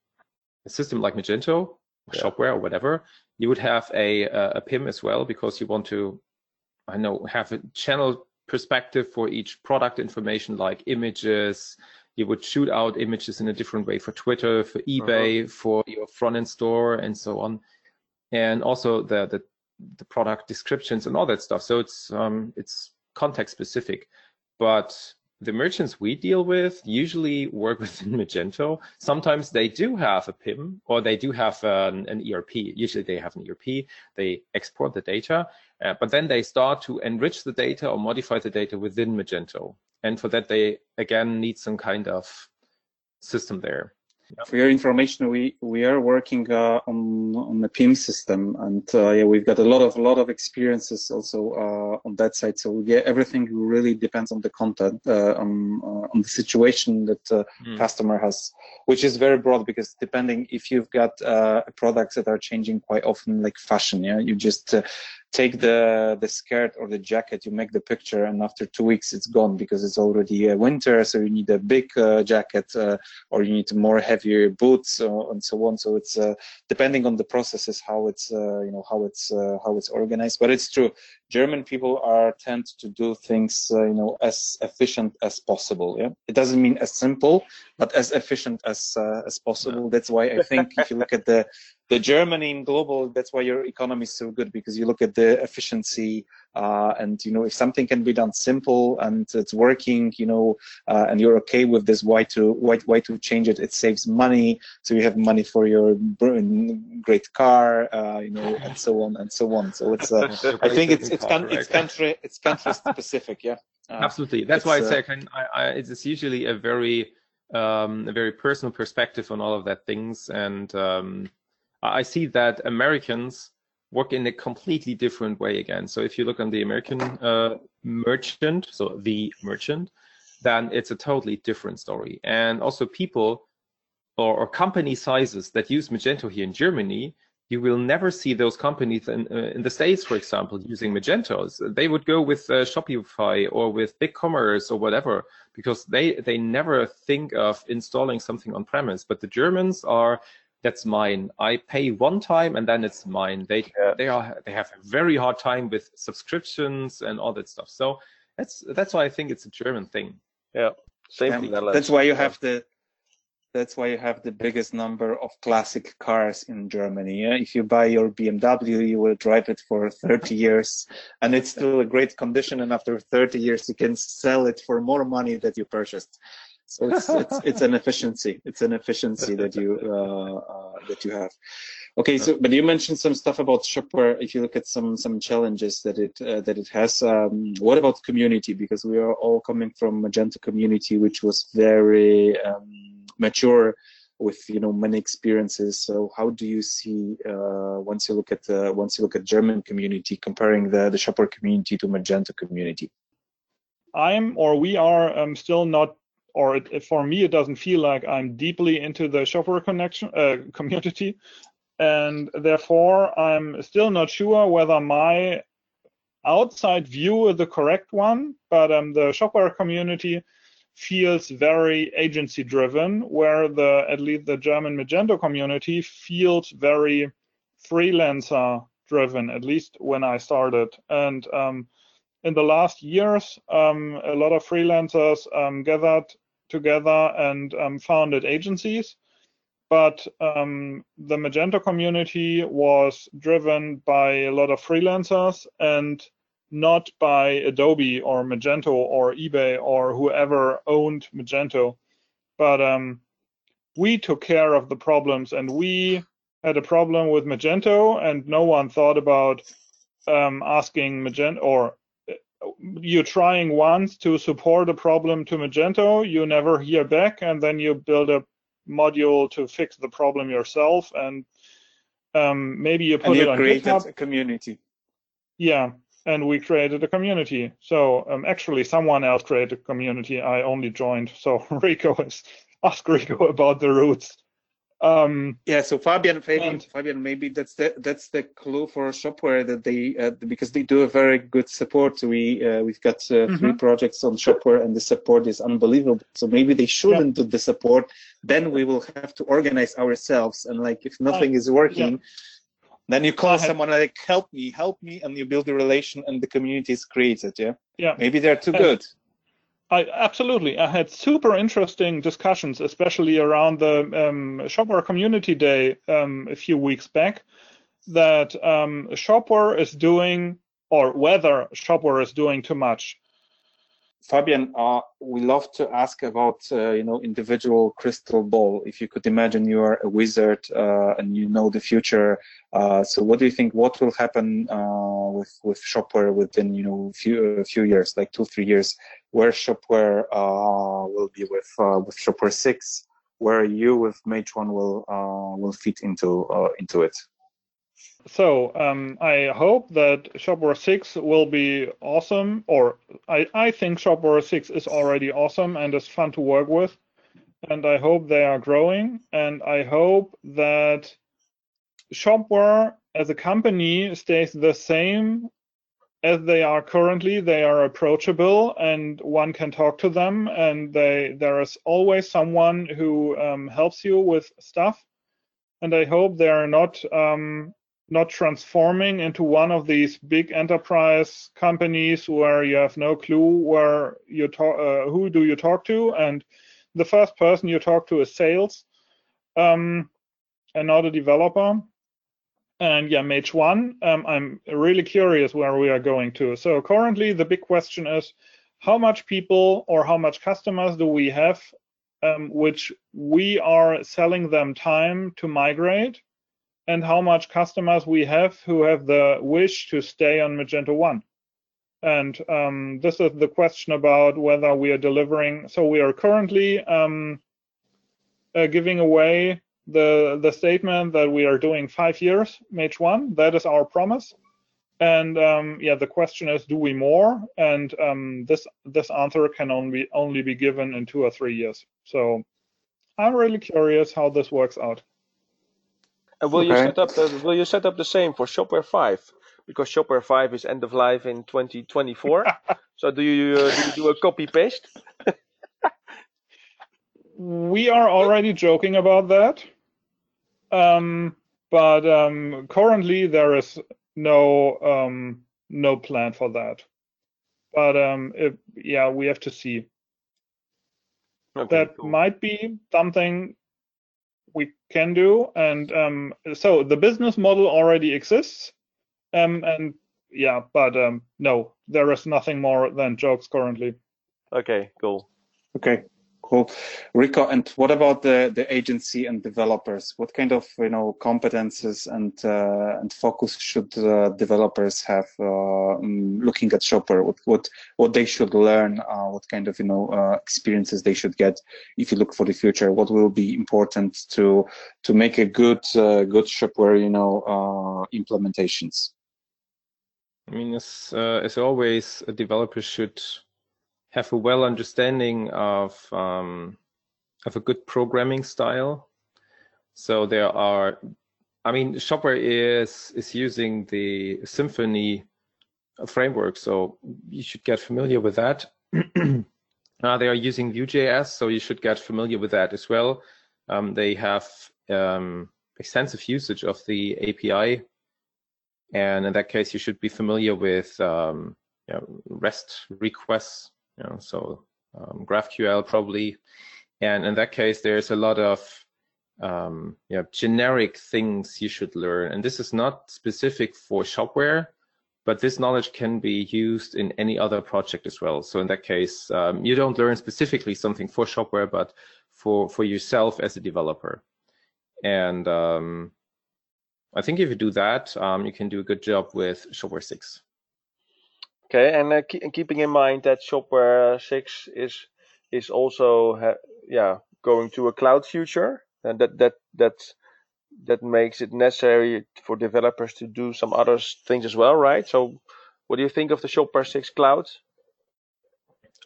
[SPEAKER 5] a system like Magento, yeah. Shopware, or whatever, you would have a, a PIM as well because you want to, I know, have a channel perspective for each product information like images. You would shoot out images in a different way for Twitter, for eBay, uh-huh. for your front end store, and so on. And also the, the the product descriptions and all that stuff. So it's um, it's context specific. But the merchants we deal with usually work *laughs* within Magento. Sometimes they do have a PIM or they do have an, an ERP. Usually they have an ERP. They export the data, uh, but then they start to enrich the data or modify the data within Magento. And for that, they again need some kind of system there.
[SPEAKER 2] For your information, we we are working uh, on on the PIM system, and uh, yeah, we've got a lot of a lot of experiences also uh, on that side. So yeah, everything really depends on the content, uh, on uh, on the situation that mm. customer has, which is very broad because depending if you've got products that are changing quite often, like fashion, yeah, you just take the the skirt or the jacket you make the picture and after two weeks it's gone because it's already uh, winter so you need a big uh, jacket uh, or you need more heavier boots uh, and so on. So it's uh, depending on the processes how it's uh, you know how it's how it's organized. But it's true. German people are tend to do things you know as efficient as possible yeah? It doesn't mean as simple but as efficient as as possible. Yeah. that's why i think if you look at the the Germany in global, that's why your economy is so good because you look at the efficiency uh, and you know if something can be done simple and it's working, you know, uh, and you're okay with this, why to why why to change it? It saves money, so you have money for your great car, uh, you know, and so on and so on. So it's uh, *laughs* I think it's it's, con- it's country it's country *laughs* specific, yeah.
[SPEAKER 5] Uh, Absolutely, that's why I say I can. I, I, it's usually a very um, a very personal perspective on all of that things and. Um, I see that Americans work in a completely different way again. So if you look on the American uh, merchant, so the merchant, then it's a totally different story. And also people or, or company sizes that use Magento here in Germany, you will never see those companies in, uh, in the States, for example, using Magentos. They would go with uh, Shopify or with BigCommerce or whatever, because they, they never think of installing something on premise. But the Germans are that's mine. I pay one time and then it's mine. They yeah. they are they have a very hard time with subscriptions and all that stuff. So that's that's why I think it's a German thing.
[SPEAKER 6] Yeah,
[SPEAKER 2] same yeah, thing. That's why you have the that's why you have the biggest number of classic cars in Germany. Yeah? If you buy your BMW, you will drive it for 30 years and it's still a great condition. And after 30 years, you can sell it for more money that you purchased. So it's, it's, *laughs* it's an efficiency. It's an efficiency that you uh, uh, that you have. Okay, so but you mentioned some stuff about Shopware. If you look at some some challenges that it uh, that it has, um, what about community? Because we are all coming from Magento community, which was very um, mature with you know many experiences. So how do you see uh, once you look at the once you look at German community comparing the the Shopware community to Magento community?
[SPEAKER 4] I'm or we are um, still not or it, for me, it doesn't feel like I'm deeply into the Shopware connection uh, community. and therefore I'm still not sure whether my outside view is the correct one, but um, the shopware community feels very agency driven, where the at least the German Magento community feels very freelancer driven, at least when I started. And um, in the last years, um, a lot of freelancers um, gathered together and um, founded agencies. But um, the Magento community was driven by a lot of freelancers and not by Adobe or Magento or eBay or whoever owned Magento. But um, we took care of the problems and we had a problem with Magento and no one thought about um, asking Magento or you're trying once to support a problem to Magento, you never hear back, and then you build a module to fix the problem yourself, and um, maybe you put
[SPEAKER 2] and you
[SPEAKER 4] it on
[SPEAKER 2] created
[SPEAKER 4] GitHub.
[SPEAKER 2] a community.
[SPEAKER 4] Yeah, and we created a community. So um, actually, someone else created a community. I only joined. So *laughs* Rico is ask Rico about the roots. Um,
[SPEAKER 2] Yeah, so Fabian, Fabian,
[SPEAKER 4] And-
[SPEAKER 2] Fabian, maybe that's the that's the clue for Shopware that they uh, because they do a very good support. We uh, we've got uh, three
[SPEAKER 4] Mhm.
[SPEAKER 2] projects on Shopware, and the support is unbelievable. So maybe they shouldn't do the support. Then we will have to organize ourselves, and like if nothing is working, then you call someone like help me, help me, and you build a relation, and the community is created. Yeah,
[SPEAKER 4] yeah.
[SPEAKER 2] maybe they're too good.
[SPEAKER 4] I absolutely. I had super interesting discussions, especially around the um, Shopware Community Day um, a few weeks back, that um, Shopware is doing, or whether Shopware is doing too much.
[SPEAKER 2] Fabian, uh, we love to ask about uh, you know individual crystal ball. If you could imagine you are a wizard uh, and you know the future, uh, so what do you think? What will happen uh, with with Shopware within you know few a few years, like two three years? Where Shopware uh, will be with uh, with Shopware six? Where you with Mage One will uh, will fit into uh, into it?
[SPEAKER 4] So um, I hope that Shopware 6 will be awesome, or I, I think Shopware 6 is already awesome and is fun to work with. And I hope they are growing. And I hope that Shopware as a company stays the same as they are currently. They are approachable and one can talk to them. And they there is always someone who um, helps you with stuff. And I hope they are not um, not transforming into one of these big enterprise companies where you have no clue where you talk, uh, who do you talk to, and the first person you talk to is sales, um, and not a developer. And yeah, Mage One, um, I'm really curious where we are going to. So currently, the big question is, how much people or how much customers do we have, um, which we are selling them time to migrate? and how much customers we have who have the wish to stay on Magento 1. And um, this is the question about whether we are delivering. So we are currently um, uh, giving away the the statement that we are doing five years Mage 1. That is our promise. And um, yeah, the question is, do we more? And um, this this answer can only only be given in two or three years. So I'm really curious how this works out.
[SPEAKER 6] And will you set up the will you set up the same for Shopware 5? Because Shopware 5 is end of life in 2024. *laughs* so do you uh, do you do a copy paste? *laughs*
[SPEAKER 4] we are already joking about that. Um, but um, currently there is no um, no plan for that. But um, if, yeah, we have to see.
[SPEAKER 6] Okay,
[SPEAKER 4] that
[SPEAKER 6] cool.
[SPEAKER 4] might be something we can do. And um, so the business model already exists. Um, and yeah, but um, no, there is nothing more than jokes currently.
[SPEAKER 6] Okay, cool.
[SPEAKER 2] Okay, cool. Rico, and what about the, the agency and developers? What kind of you know competences and uh, and focus should uh, developers have uh, mm, looking at Shopware? What what what they should learn? Uh, what kind of you know uh, experiences they should get if you look for the future? What will be important to to make a good uh, good Shopware you know implementations?
[SPEAKER 5] I mean, as as always, a developer should have a well understanding of um, of a good programming style. So there are I mean, Shopware is is using the Symfony framework, so you should get familiar with that. *clears throat* uh, they are using Vue.js, so you should get familiar with that as well. Um, they have um, extensive usage of the API, and in that case, you should be familiar with um, you know, REST requests. So um, GraphQL probably, and in that case, there's a lot of um, yeah, generic things you should learn. And this is not specific for shopware, but this knowledge can be used in any other project as well. So in that case, um, you don't learn specifically something for shopware, but for, for yourself as a developer. And um, I think if you do that, um, you can do a good job with Shopware 6.
[SPEAKER 6] Okay, and uh, keep, keeping in mind that Shopware 6 is is also yeah going to a cloud future and that that that that makes it necessary for developers to do some other things as well, right? So, what do you think of the Shopware 6 cloud?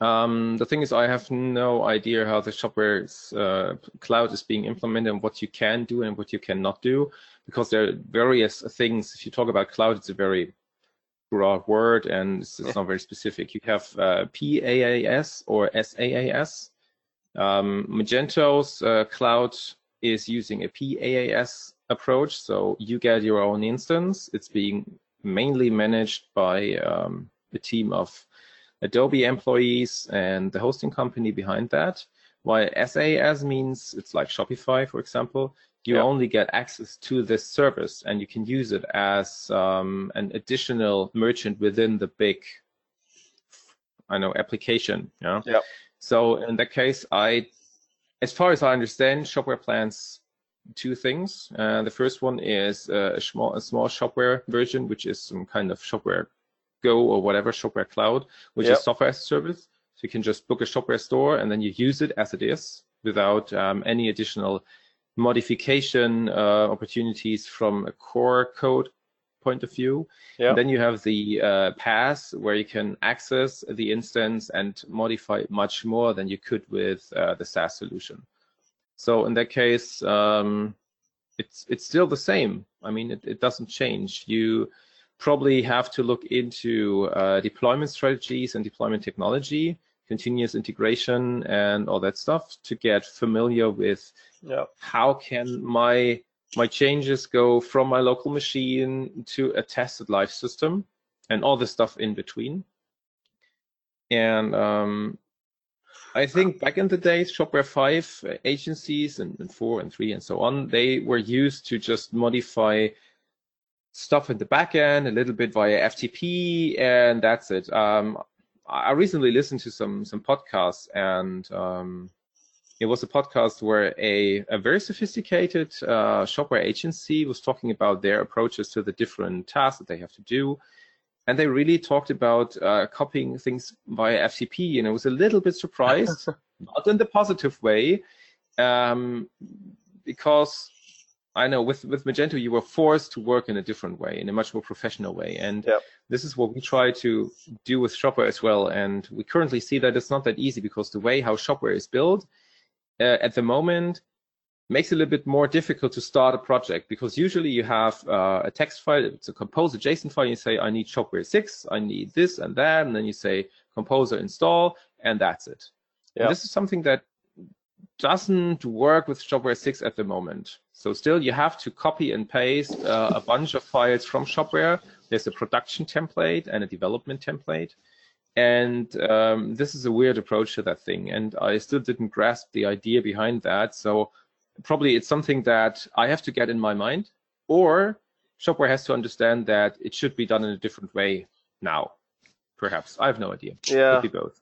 [SPEAKER 5] Um, the thing is, I have no idea how the Shopware uh, cloud is being implemented and what you can do and what you cannot do, because there are various things. If you talk about cloud, it's a very broad word and it's, it's not very specific. You have uh, PaaS or SaaS. Um, Magento's uh, cloud is using a PaaS approach. So you get your own instance. It's being mainly managed by um, a team of Adobe employees and the hosting company behind that. While SaaS means it's like Shopify, for example, you yeah. only get access to this service and you can use it as um, an additional merchant within the big, I know, application. Yeah.
[SPEAKER 6] Yeah.
[SPEAKER 5] So in that case, I as far as I understand, Shopware plans two things. Uh, the first one is uh, a small, a small Shopware version, which is some kind of Shopware Go or whatever Shopware Cloud, which yep. is software as a service. So you can just book a Shopware store and then you use it as it is without um, any additional modification uh, opportunities from a core code point of view. Yeah. Then you have the uh, PaaS where you can access the instance and modify much more than you could with uh, the SaaS solution. So in that case, um, it's it's still the same. I mean, it, it doesn't change. You probably have to look into uh, deployment strategies and deployment technology, continuous integration, and all that stuff to get familiar with
[SPEAKER 6] yeah.
[SPEAKER 5] how can my my changes go from my local machine to a tested live system and all the stuff in between. And um, I think back in the days, Shopware 5 uh, agencies and, and 4 and 3 and so on, they were used to just modify stuff in the backend a little bit via FTP, and that's it. Um, I recently listened to some some podcasts, and um, it was a podcast where a, a very sophisticated uh, shopware agency was talking about their approaches to the different tasks that they have to do. And they really talked about uh, copying things via FTP. And I was a little bit surprised, *laughs* not in the positive way, um, because I know with, with Magento, you were forced to work in a different way, in a much more professional way. And
[SPEAKER 6] yep.
[SPEAKER 5] this is what we try to do with Shopware as well. And we currently see that it's not that easy because the way how Shopware is built uh, at the moment makes it a little bit more difficult to start a project because usually you have uh, a text file, it's a composer JSON file, you say, I need Shopware 6, I need this and that, and then you say composer install, and that's it. Yeah. this is something that doesn't work with Shopware 6 at the moment. So still you have to copy and paste uh, a bunch of files from Shopware. There's a production template and a development template. And um, this is a weird approach to that thing. And I still didn't grasp the idea behind that. So probably it's something that I have to get in my mind, or Shopware has to understand that it should be done in a different way now. Perhaps I have no idea.
[SPEAKER 6] Yeah,
[SPEAKER 5] both.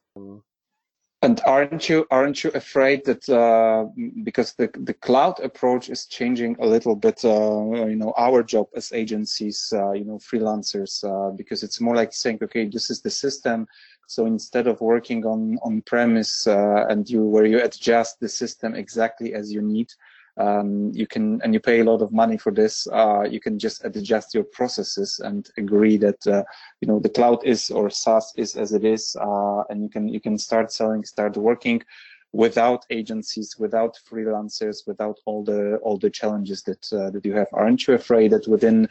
[SPEAKER 2] And aren't you aren't you afraid that uh, because the the cloud approach is changing a little bit, uh, you know, our job as agencies, uh, you know, freelancers, uh, because it's more like saying, okay, this is the system. So instead of working on on premise uh, and you where you adjust the system exactly as you need, um, you can and you pay a lot of money for this uh, you can just adjust your processes and agree that uh, you know the cloud is or SaaS is as it is uh, and you can you can start selling start working without agencies, without freelancers, without all the all the challenges that uh, that you have? Aren't you afraid that within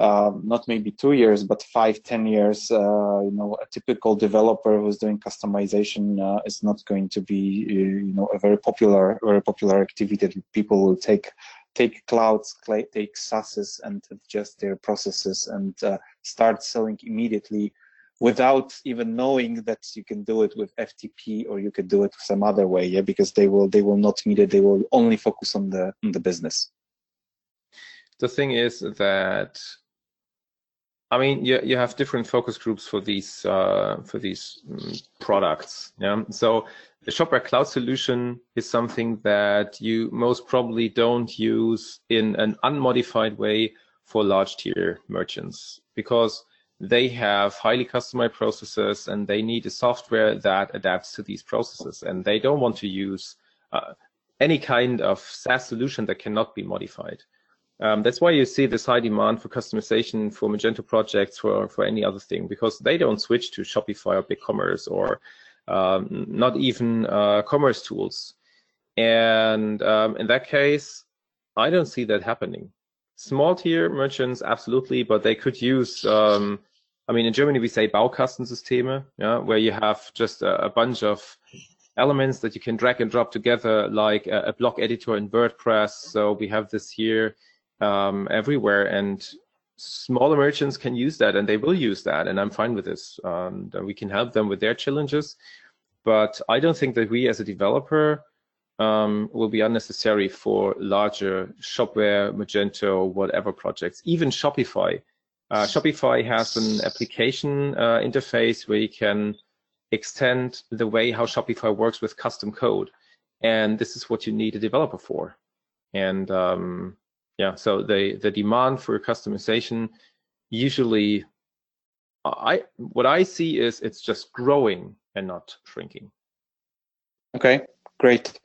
[SPEAKER 2] uh, not maybe two years, but five, ten years, uh, you know, a typical developer who's doing customization uh, is not going to be, uh, you know, a very popular, very popular activity that people will take take clouds, take SaaSes and adjust their processes and uh, start selling immediately without even knowing that you can do it with FTP or you could do it some other way, yeah, because they will they will not need it. They will only focus on the on the business.
[SPEAKER 5] The thing is that I mean, you you have different focus groups for these uh, for these um, products. Yeah. So the Shopware Cloud solution is something that you most probably don't use in an unmodified way for large tier merchants because they have highly customized processes and they need a software that adapts to these processes and they don't want to use uh, any kind of SaaS solution that cannot be modified. Um, that's why you see this high demand for customization for Magento projects for, for any other thing because they don't switch to Shopify or BigCommerce or um, not even uh, commercetools. And um, in that case, I don't see that happening. Small tier merchants, absolutely, but they could use um, I mean, in Germany we say Baukastensysteme, yeah, where you have just a, a, bunch of elements that you can drag and drop together, like a, a block editor in WordPress. So we have this here um, everywhere, and smaller merchants can use that, and they will use that, and I'm fine with this. Um, we can help them with their challenges, but I don't think that we, as a developer, um, will be unnecessary for larger Shopware, Magento, whatever projects. Even Shopify uh, Shopify has an application uh, interface where you can extend the way how Shopify works with custom code. And this is what you need a developer for. And um, yeah, so the, the demand for customization usually, I what I see is it's just growing and not shrinking.
[SPEAKER 2] Okay, great.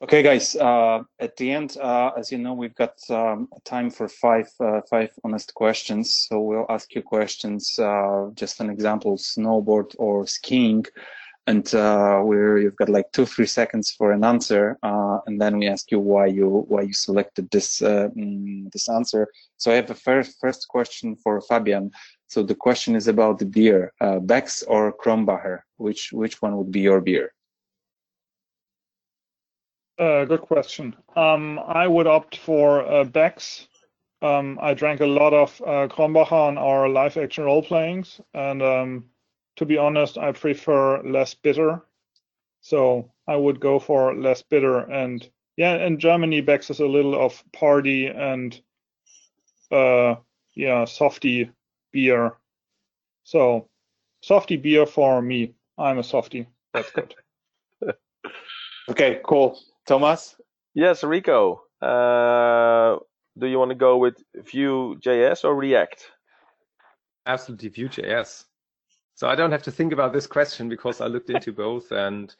[SPEAKER 2] Okay, guys. Uh, at the end, uh, as you know, we've got um, time for five uh, five honest questions. So we'll ask you questions. Uh, just an example: snowboard or skiing, and uh, we're you've got like two three seconds for an answer, uh, and then we ask you why you why you selected this mm, this answer. So I have a first first question for Fabian. So the question is about the beer, Beck's or Krombacher Which which one would be your beer?
[SPEAKER 4] Uh, good question. Um, I would opt for uh, Beck's. Um, I drank a lot of uh, Krombacher on our live action role playings, and um, to be honest, I prefer less bitter. So I would go for less bitter. And yeah, in Germany, Beck's is a little of party and uh, yeah, softy beer. So softy beer for me. I'm a softy. That's good. *laughs*
[SPEAKER 2] okay, cool. Thomas?
[SPEAKER 6] Yes, Rico. Uh, do you want to go with Vue.js or React?
[SPEAKER 5] Absolutely Vue.js. So I don't have to think about this question because I looked into both, and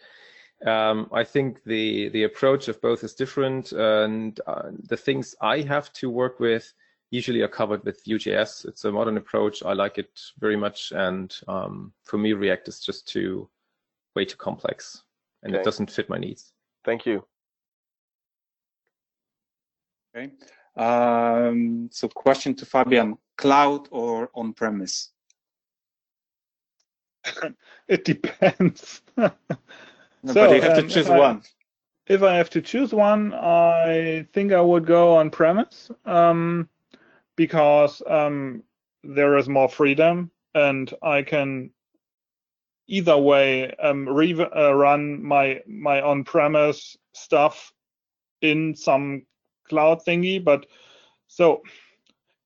[SPEAKER 5] um, I think the the approach of both is different, and uh, the things I have to work with usually are covered with Vue.js. It's a modern approach. I like it very much, and um, for me, React is just too way too complex, and okay. it doesn't fit my needs.
[SPEAKER 6] Thank you.
[SPEAKER 2] Okay. Um, so question to Fabian, cloud or on-premise? *laughs*
[SPEAKER 4] it depends. *laughs*
[SPEAKER 2] no, so, but you have um, to choose
[SPEAKER 4] if
[SPEAKER 2] one.
[SPEAKER 4] I, if I have to choose one, I think I would go on-premise um, because um, there is more freedom and I can either way um, re- uh, run my my on-premise stuff in some cloud thingy, but so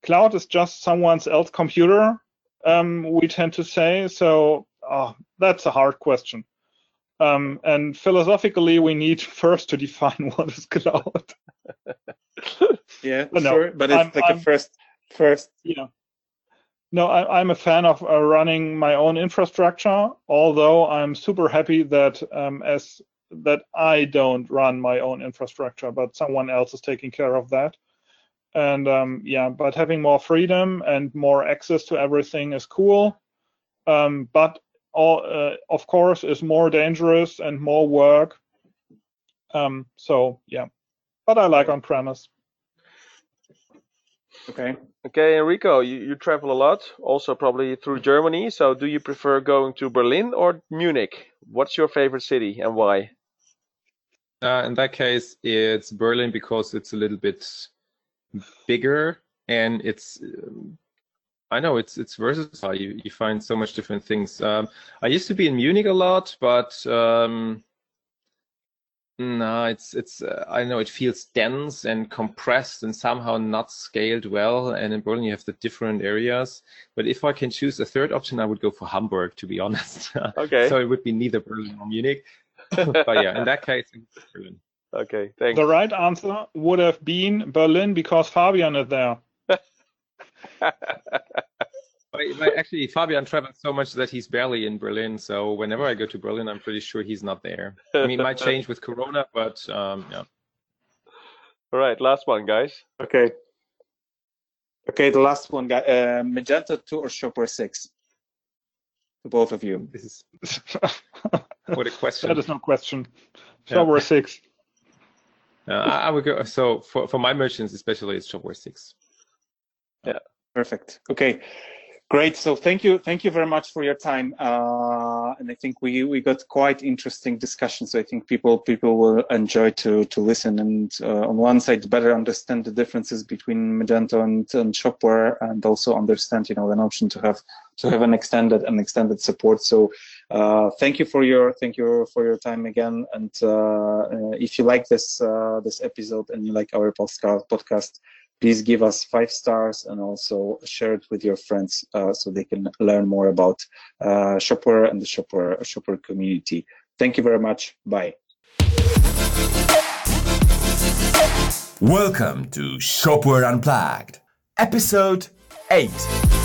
[SPEAKER 4] cloud is just someone else's computer. Um, we tend to say so. Oh, that's a hard question. Um, and philosophically, we need *laughs* first to define what is cloud. *laughs*
[SPEAKER 2] yeah, but sure. No, but it's I'm, like I'm, a first, first.
[SPEAKER 4] Yeah. No, I, am a fan of uh, running my own infrastructure. Although I'm super happy that um, as that I don't run my own infrastructure, but someone else is taking care of that. And um, yeah, but having more freedom and more access to everything is cool. Um, but all, uh, of course, is more dangerous and more work Um, so yeah, but I like on premise.
[SPEAKER 2] Okay.
[SPEAKER 6] Okay, Enrico, you, you travel a lot, also probably through Germany. So, do you prefer going to Berlin or Munich? What's your favorite city and why?
[SPEAKER 5] Uh, in that case, it's Berlin because it's a little bit bigger and it's. I know it's it's versatile. You you find so much different things. Um, I used to be in Munich a lot, but um, no, it's it's. Uh, I know it feels dense and compressed and somehow not scaled well. And in Berlin, you have the different areas. But if I can choose a third option, I would go for Hamburg, to be *laughs* honest.
[SPEAKER 6] Okay.
[SPEAKER 5] so it would be neither Berlin or Munich. *laughs* but yeah, in that case, it's Berlin.
[SPEAKER 6] Okay, thanks.
[SPEAKER 4] The right answer would have been Berlin because Fabian is there. *laughs*
[SPEAKER 5] But, but actually, Fabian travels so much that he's barely in Berlin. So whenever I go to Berlin, I'm pretty sure he's not there. I mean, it might *laughs* change with Corona, but um, yeah.
[SPEAKER 6] All right, last one, guys.
[SPEAKER 2] Okay. Okay, the last one, guy. Uh, Magento 2 or Shopware 6? To both of you.
[SPEAKER 5] This is *laughs* what a question.
[SPEAKER 4] that is no question.
[SPEAKER 5] Yeah.
[SPEAKER 4] Shopware six.
[SPEAKER 5] Uh, I I would go. So for, for my merchants, especially, it's Shopware six. Yeah.
[SPEAKER 2] Perfect. Okay. Great. So thank you. Thank you very much for your time. Uh, and I think we, we got quite interesting discussions. So I think people, people will enjoy to, to listen and, uh, on one side, better understand the differences between Magento and, and Shopware and also understand, you know, an option to have, to have an extended and extended support. So, uh, thank you for your, thank you for your time again. And, uh, uh, if you like this, uh, this episode and you like our podcast, podcast, please give us five stars and also share it with your friends uh, so they can learn more about uh, Shopware and the Shopware, Shopware community. Thank you very much. Bye.
[SPEAKER 1] Welcome to Shopware Unplugged, episode 8.